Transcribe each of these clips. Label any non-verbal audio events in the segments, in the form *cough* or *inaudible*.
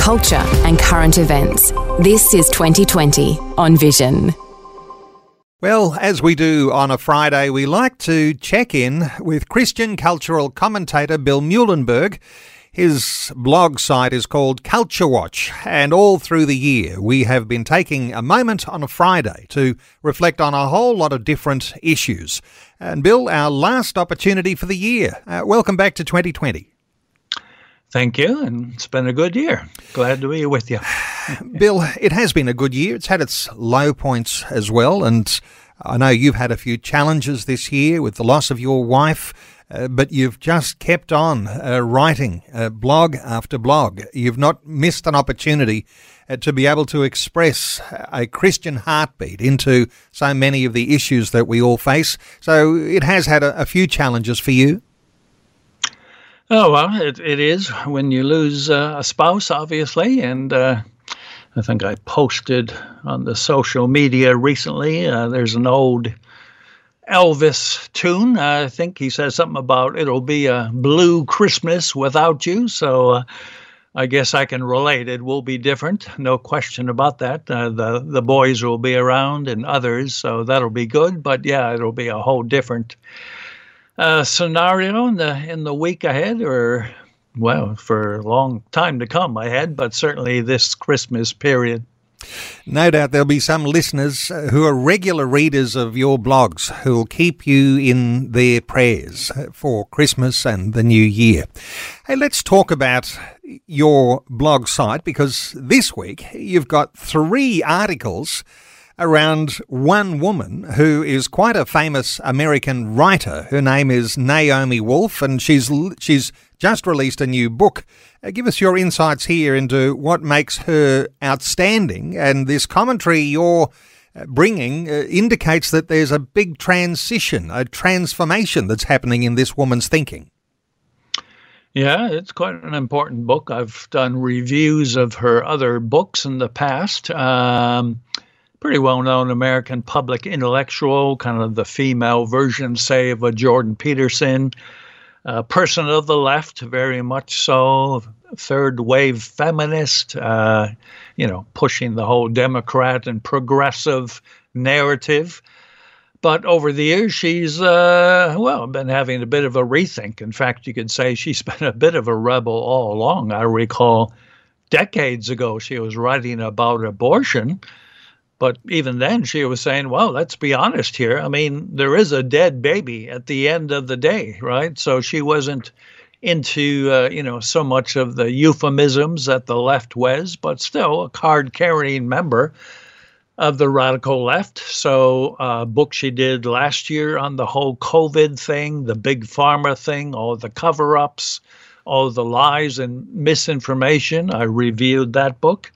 culture, and current events. This is 2020 on Vision. Well, as we do on a Friday, we like to check in with Christian cultural commentator Bill Muehlenberg. His blog site is called Culture Watch, and all through the year we have been taking a moment on a Friday to reflect on a whole lot of different issues. And Bill, our last opportunity for the year. Uh, welcome back to 2020. Thank you, and it's been a good year. Glad to be with you. Bill, it has been a good year. It's had its low points as well, and I know you've had a few challenges this year with the loss of your wife, uh, but you've just kept on uh, writing uh, blog after blog. You've not missed an opportunity uh, to be able to express a Christian heartbeat into so many of the issues that we all face. So it has had a, a few challenges for you. Oh, well, it, it is when you lose uh, a spouse, obviously. And uh, I think I posted on the social media recently uh, there's an old Elvis tune. I think he says something about it'll be a blue Christmas without you. So uh, I guess I can relate. It will be different, no question about that. Uh, the the boys will be around and others, so that'll be good. But yeah, it'll be a whole different uh, scenario in the in the week ahead, or well, for a long time to come ahead, but certainly this Christmas period. No doubt there'll be some listeners who are regular readers of your blogs who will keep you in their prayers for Christmas and the new year. Hey, let's talk about your blog site because this week you've got three articles around one woman who is quite a famous American writer. Her name is Naomi Wolf, and she's she's just released a new book. Uh, give us your insights here into what makes her outstanding, and this commentary you're uh, bringing uh, indicates that there's a big transition, a transformation that's happening in this woman's thinking. Yeah, it's quite an important book. I've done reviews of her other books in the past. Um, pretty well known American public intellectual, kind of the female version, say, of a Jordan Peterson, a person of the left, very much so, third wave feminist, uh, you know, pushing the whole Democrat and progressive narrative. But over the years, she's, uh, well, been having a bit of a rethink. In fact, you could say she's *laughs* been a bit of a rebel all along. I recall decades ago, she was writing about abortion but even then, she was saying, well, let's be honest here. I mean, there is a dead baby at the end of the day, right? So she wasn't into, uh, you know, so much of the euphemisms that the left was, but still a card carrying member of the radical left. So, a uh, book she did last year on the whole COVID thing, the big pharma thing, all the cover ups, all the lies and misinformation. I reviewed that book.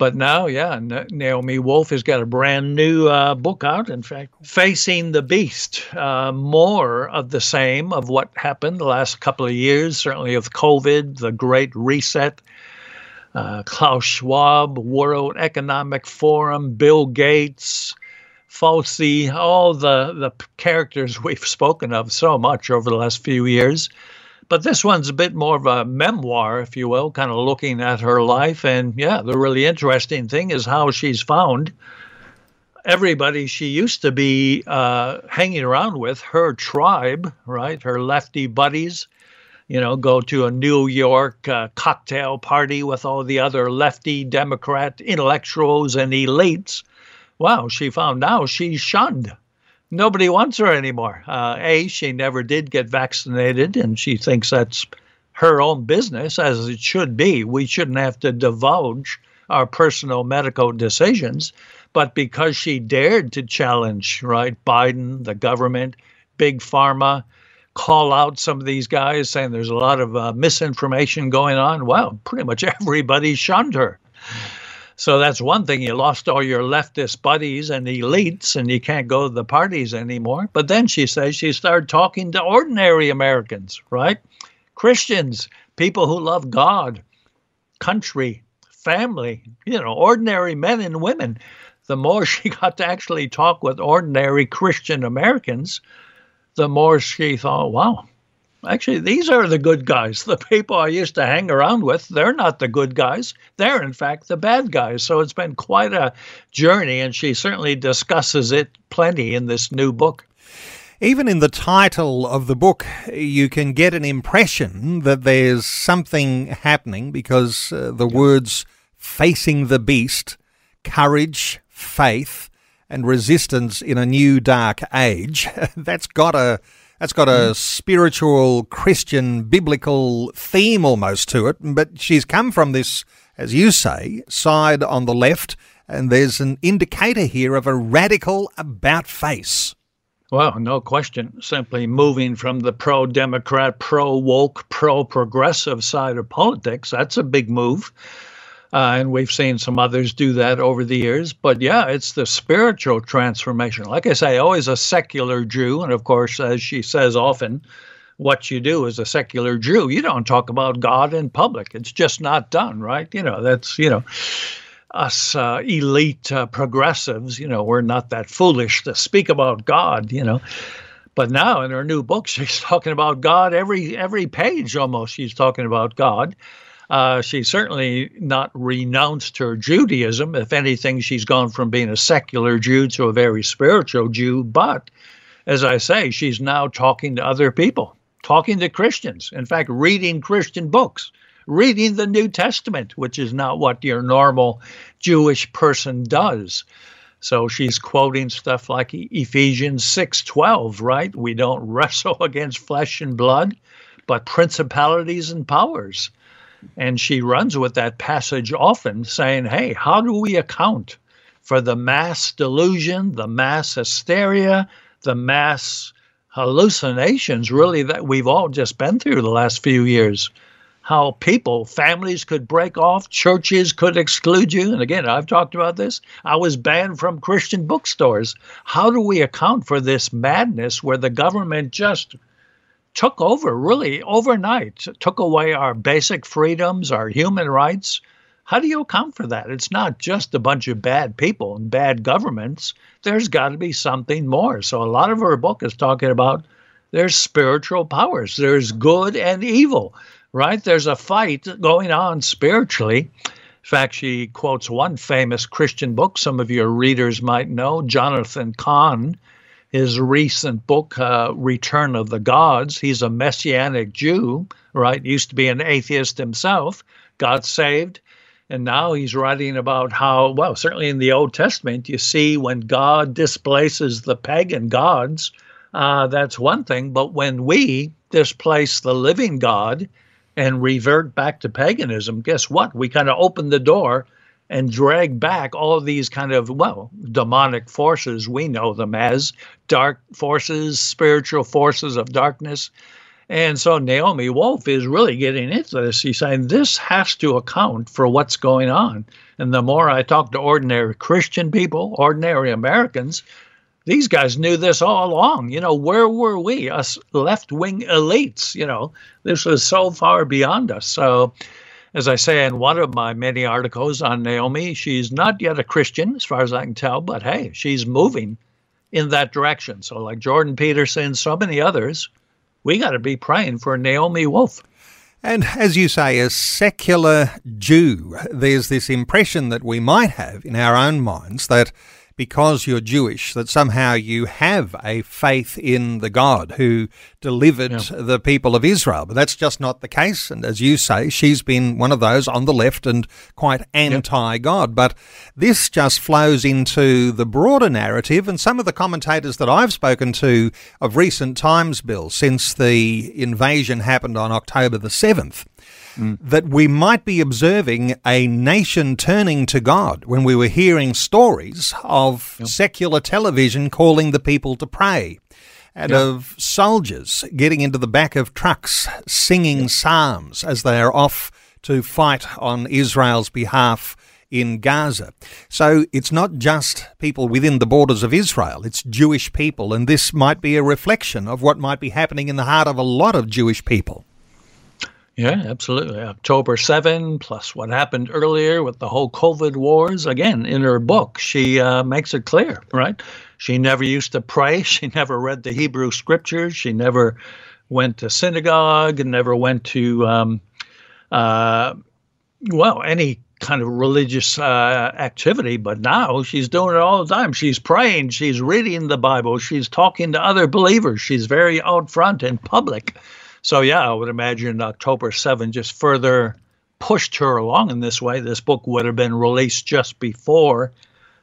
But now, yeah, Naomi Wolf has got a brand new uh, book out. In fact, Facing the Beast, uh, more of the same of what happened the last couple of years, certainly of COVID, the Great Reset, uh, Klaus Schwab, World Economic Forum, Bill Gates, Fauci, all the, the characters we've spoken of so much over the last few years. But this one's a bit more of a memoir, if you will, kind of looking at her life. And yeah, the really interesting thing is how she's found everybody she used to be uh, hanging around with, her tribe, right? Her lefty buddies, you know, go to a New York uh, cocktail party with all the other lefty Democrat intellectuals and elites. Wow, she found now she's shunned nobody wants her anymore. Uh, a, she never did get vaccinated, and she thinks that's her own business, as it should be. We shouldn't have to divulge our personal medical decisions. But because she dared to challenge, right, Biden, the government, big pharma, call out some of these guys saying there's a lot of uh, misinformation going on, well, pretty much *laughs* everybody shunned her. So that's one thing. You lost all your leftist buddies and elites, and you can't go to the parties anymore. But then she says she started talking to ordinary Americans, right? Christians, people who love God, country, family, you know, ordinary men and women. The more she *laughs* got to actually talk with ordinary Christian Americans, the more she thought, wow, Actually, these are the good guys. The people I used to hang around with, they're not the good guys. They're, in fact, the bad guys. So it's been quite a journey, and she certainly discusses it plenty in this new book. Even in the title of the book, you can get an impression that there's something happening because uh, the words facing the beast, courage, faith, and resistance in a new dark age, *laughs* that's got a that's got a spiritual, Christian, biblical theme almost to it. But she's come from this, as you say, side on the left, and there's an indicator here of a radical about face. Well, no question. Simply moving from the pro Democrat, pro woke, pro progressive side of politics, that's a big move. Uh, and we've seen some others do that over the years. But yeah, it's the spiritual transformation. Like I say, always a secular Jew. And of course, as she says often, what you do as a secular Jew, you don't talk about God in public. It's just not done, right? You know, that's, you know, us uh, elite uh, progressives, you know, we're not that foolish to speak about God, you know. But now in her new book, *laughs* she's talking about God every every page almost. She's talking about God. Uh, she's certainly not renounced her Judaism. If anything, she's gone from being a secular Jew to a very spiritual Jew. But as I say, she's now talking to other people, talking to Christians. In fact, reading Christian books, reading the New Testament, which is not what your normal Jewish person does. So she's quoting stuff like Ephesians 6:12, right? We don't *laughs* wrestle against flesh and blood, but principalities and powers. And she runs with that passage often, saying, Hey, how do we account for the mass delusion, the mass hysteria, the mass hallucinations, really, that we've all just been through the last few years? How people, families could break off, churches could exclude you. And again, I've talked about this. I was banned from Christian bookstores. How do we account for this madness where the government just took over really overnight, took away our basic freedoms, our human rights. How do you account for that? It's not just a bunch of bad people and bad governments. There's got to be something more. So a lot of her book is talking about there's spiritual powers, there's good and evil, right? There's a fight going on spiritually. In fact, she quotes one famous Christian book some of your readers might know, Jonathan Cahn, his recent book, uh, Return of the Gods. He's a messianic Jew, right? Used to be an atheist himself, got saved. And now he's writing about how, well, certainly in the Old Testament, you see when God displaces the pagan gods, uh, that's one thing. But when we displace the living God and revert back to paganism, guess what? We kind of open the door and drag back all these kind of, well, demonic forces, we know them as dark forces, spiritual forces of darkness. And so Naomi Wolf is really getting into this. She's saying this has to account for what's going on. And the more I talk to ordinary Christian people, ordinary Americans, these guys knew this all along. You know, where were we, us left wing elites? You know, this was so far beyond us. So as I say in one of my many articles on Naomi, she's not yet a Christian, as far as I can tell, but hey, she's moving in that direction. So, like Jordan Peterson, so many others, we got to be praying for Naomi Wolf. And as you say, as secular Jew, there's this impression that we might have in our own minds that because you're Jewish that somehow you have a faith in the God who delivered yeah. the people of Israel. But that's just not the case. And as you say, she's been one of those on the left and quite anti God. But this just flows into the broader narrative. And some of the commentators that I've spoken to of recent times, Bill, since the invasion happened on October the 7th, mm. that we might be observing a nation turning to God when we were hearing stories of yep. secular television calling the people to pray and yep. of soldiers getting into the back of trucks singing yep. psalms as they are off to fight on Israel's behalf in Gaza. So it's not just people within the borders of Israel, it's Jewish people, and this might be a reflection of what might be happening in the heart of a lot of Jewish people. Yeah, absolutely. October 7, plus what happened earlier with the whole COVID wars. Again, in her book, she uh, makes it clear, right? She never used to pray. *laughs* She never read the Hebrew scriptures. She never went to synagogue and never went to, um, uh, well, any kind of religious uh, activity. But now she's doing it all the time. She's praying. She's reading the Bible. She's talking to other believers. She's very out front in public. So yeah, I would imagine October 7 just further pushed her along in this way. This book would have been released just before,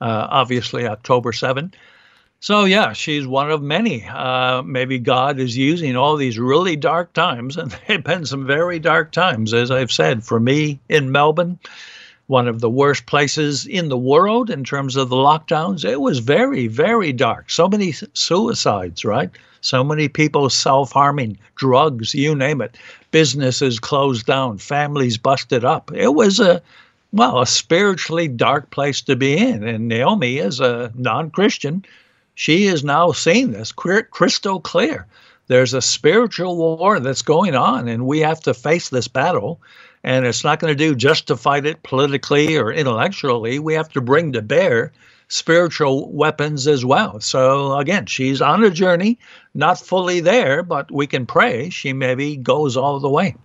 uh, obviously, October 7. So yeah, she's one of many. Uh, maybe God is using all these really dark times, and *laughs* they've been some very dark times, as I've said. For me in Melbourne, one of the worst places in the world in terms of the lockdowns. It was very, very dark. So many suicides, right? So many people self harming, drugs, you name it. Businesses closed down, families busted up. It was a, well, a spiritually dark place to be in. And Naomi, is a non Christian, she is now seeing this crystal clear. There's a spiritual war that's going on, and we have to face this battle and it's not going to do just to fight it politically or intellectually. We have to bring to bear spiritual weapons as well. So again, she's on a journey, not fully there, but we can pray she maybe goes all the way.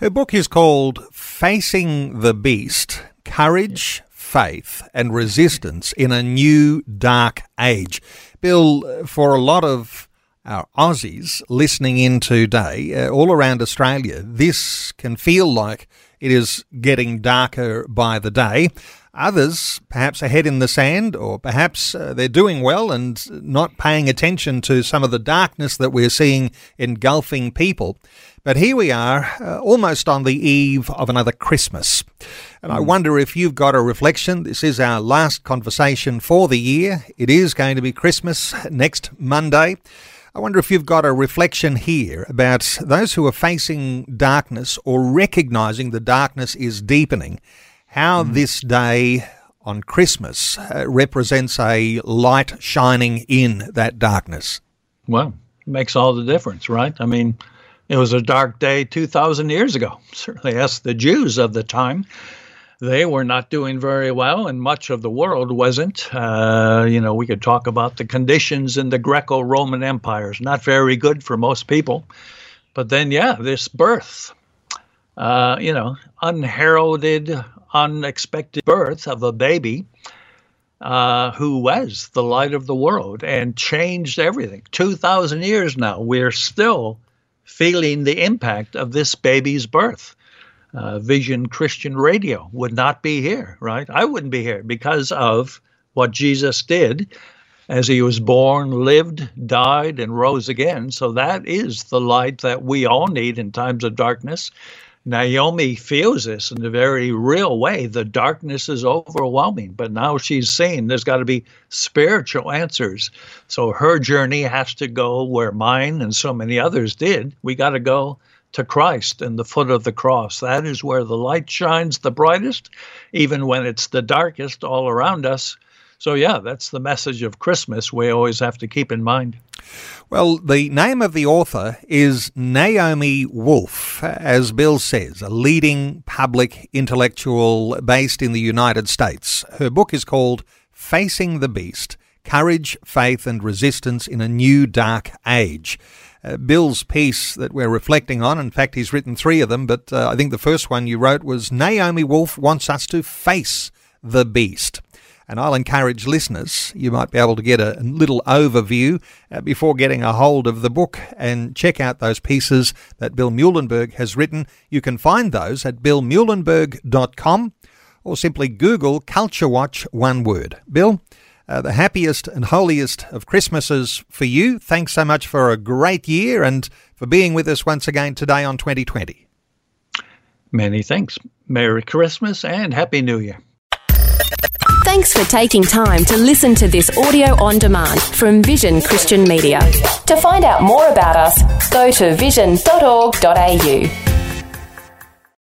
Her book is called Facing the Beast Courage, Faith, and Resistance in a New Dark Age. Bill, for a lot of our Aussies listening in today, uh, all around Australia, this can feel like it is getting darker by the day. Others, perhaps a head in the sand, or perhaps uh, they're doing well and not paying attention to some of the darkness that we're seeing engulfing people. But here we are, uh, almost on the eve of another Christmas. And I hmm. wonder if you've got a reflection. This is our last conversation for the year. It is going to be Christmas next Monday. I wonder if you've got a reflection here about those who are facing darkness or recognizing the darkness is deepening, how mm. this day on Christmas uh, represents a light shining in that darkness. Well, it makes all the difference, right? I mean, it was a dark day 2,000 years ago. *laughs* Certainly, ask the Jews of the time they were not doing very well, and much of the world wasn't. Uh, you know, we could talk about the conditions in the Greco Roman empires, not very good for most people. But then, yeah, this birth, uh, you know, unheralded, unexpected birth of a baby uh, who was the light of the world and changed everything. 2,000 years now, we're still feeling the impact of this baby's birth uh, Vision Christian Radio would not be here, right? I wouldn't be here because of what Jesus did as he was born, lived, died, and rose again. So that is the light that we all need in times of darkness. Naomi feels this in a very real way. The darkness is overwhelming, but now she's seeing there's got to be spiritual answers. So her journey has to go where mine and so many others did. We got to go to Christ and the foot of the cross. That is where the light shines the brightest, even when it's the darkest all around us. So, yeah, that's the message of Christmas we always have to keep in mind. Well, the name of the author is Naomi Wolf, as Bill says, a leading public intellectual based in the United States. Her book is called Facing the Beast Courage, Faith, and Resistance in a New Dark Age uh, Bill's piece that we're reflecting on. In fact, he's written three of them, but uh, I think the first one you wrote was Naomi Wolf wants us to face the beast. And I'll encourage listeners, you might be able to get a little overview uh, before getting a hold of the book and check out those pieces that Bill Muehlenberg has written. You can find those at billmuehlenberg.com or simply Google Culture Watch one word. Bill, uh, the happiest and holiest of Christmases for you. Thanks so much for a great year and for being with us once again today on 2020. Many thanks. Merry Christmas and Happy New Year. Thanks for taking time to listen to this audio on demand from Vision Christian Media. To find out more about us, go to vision.org.au.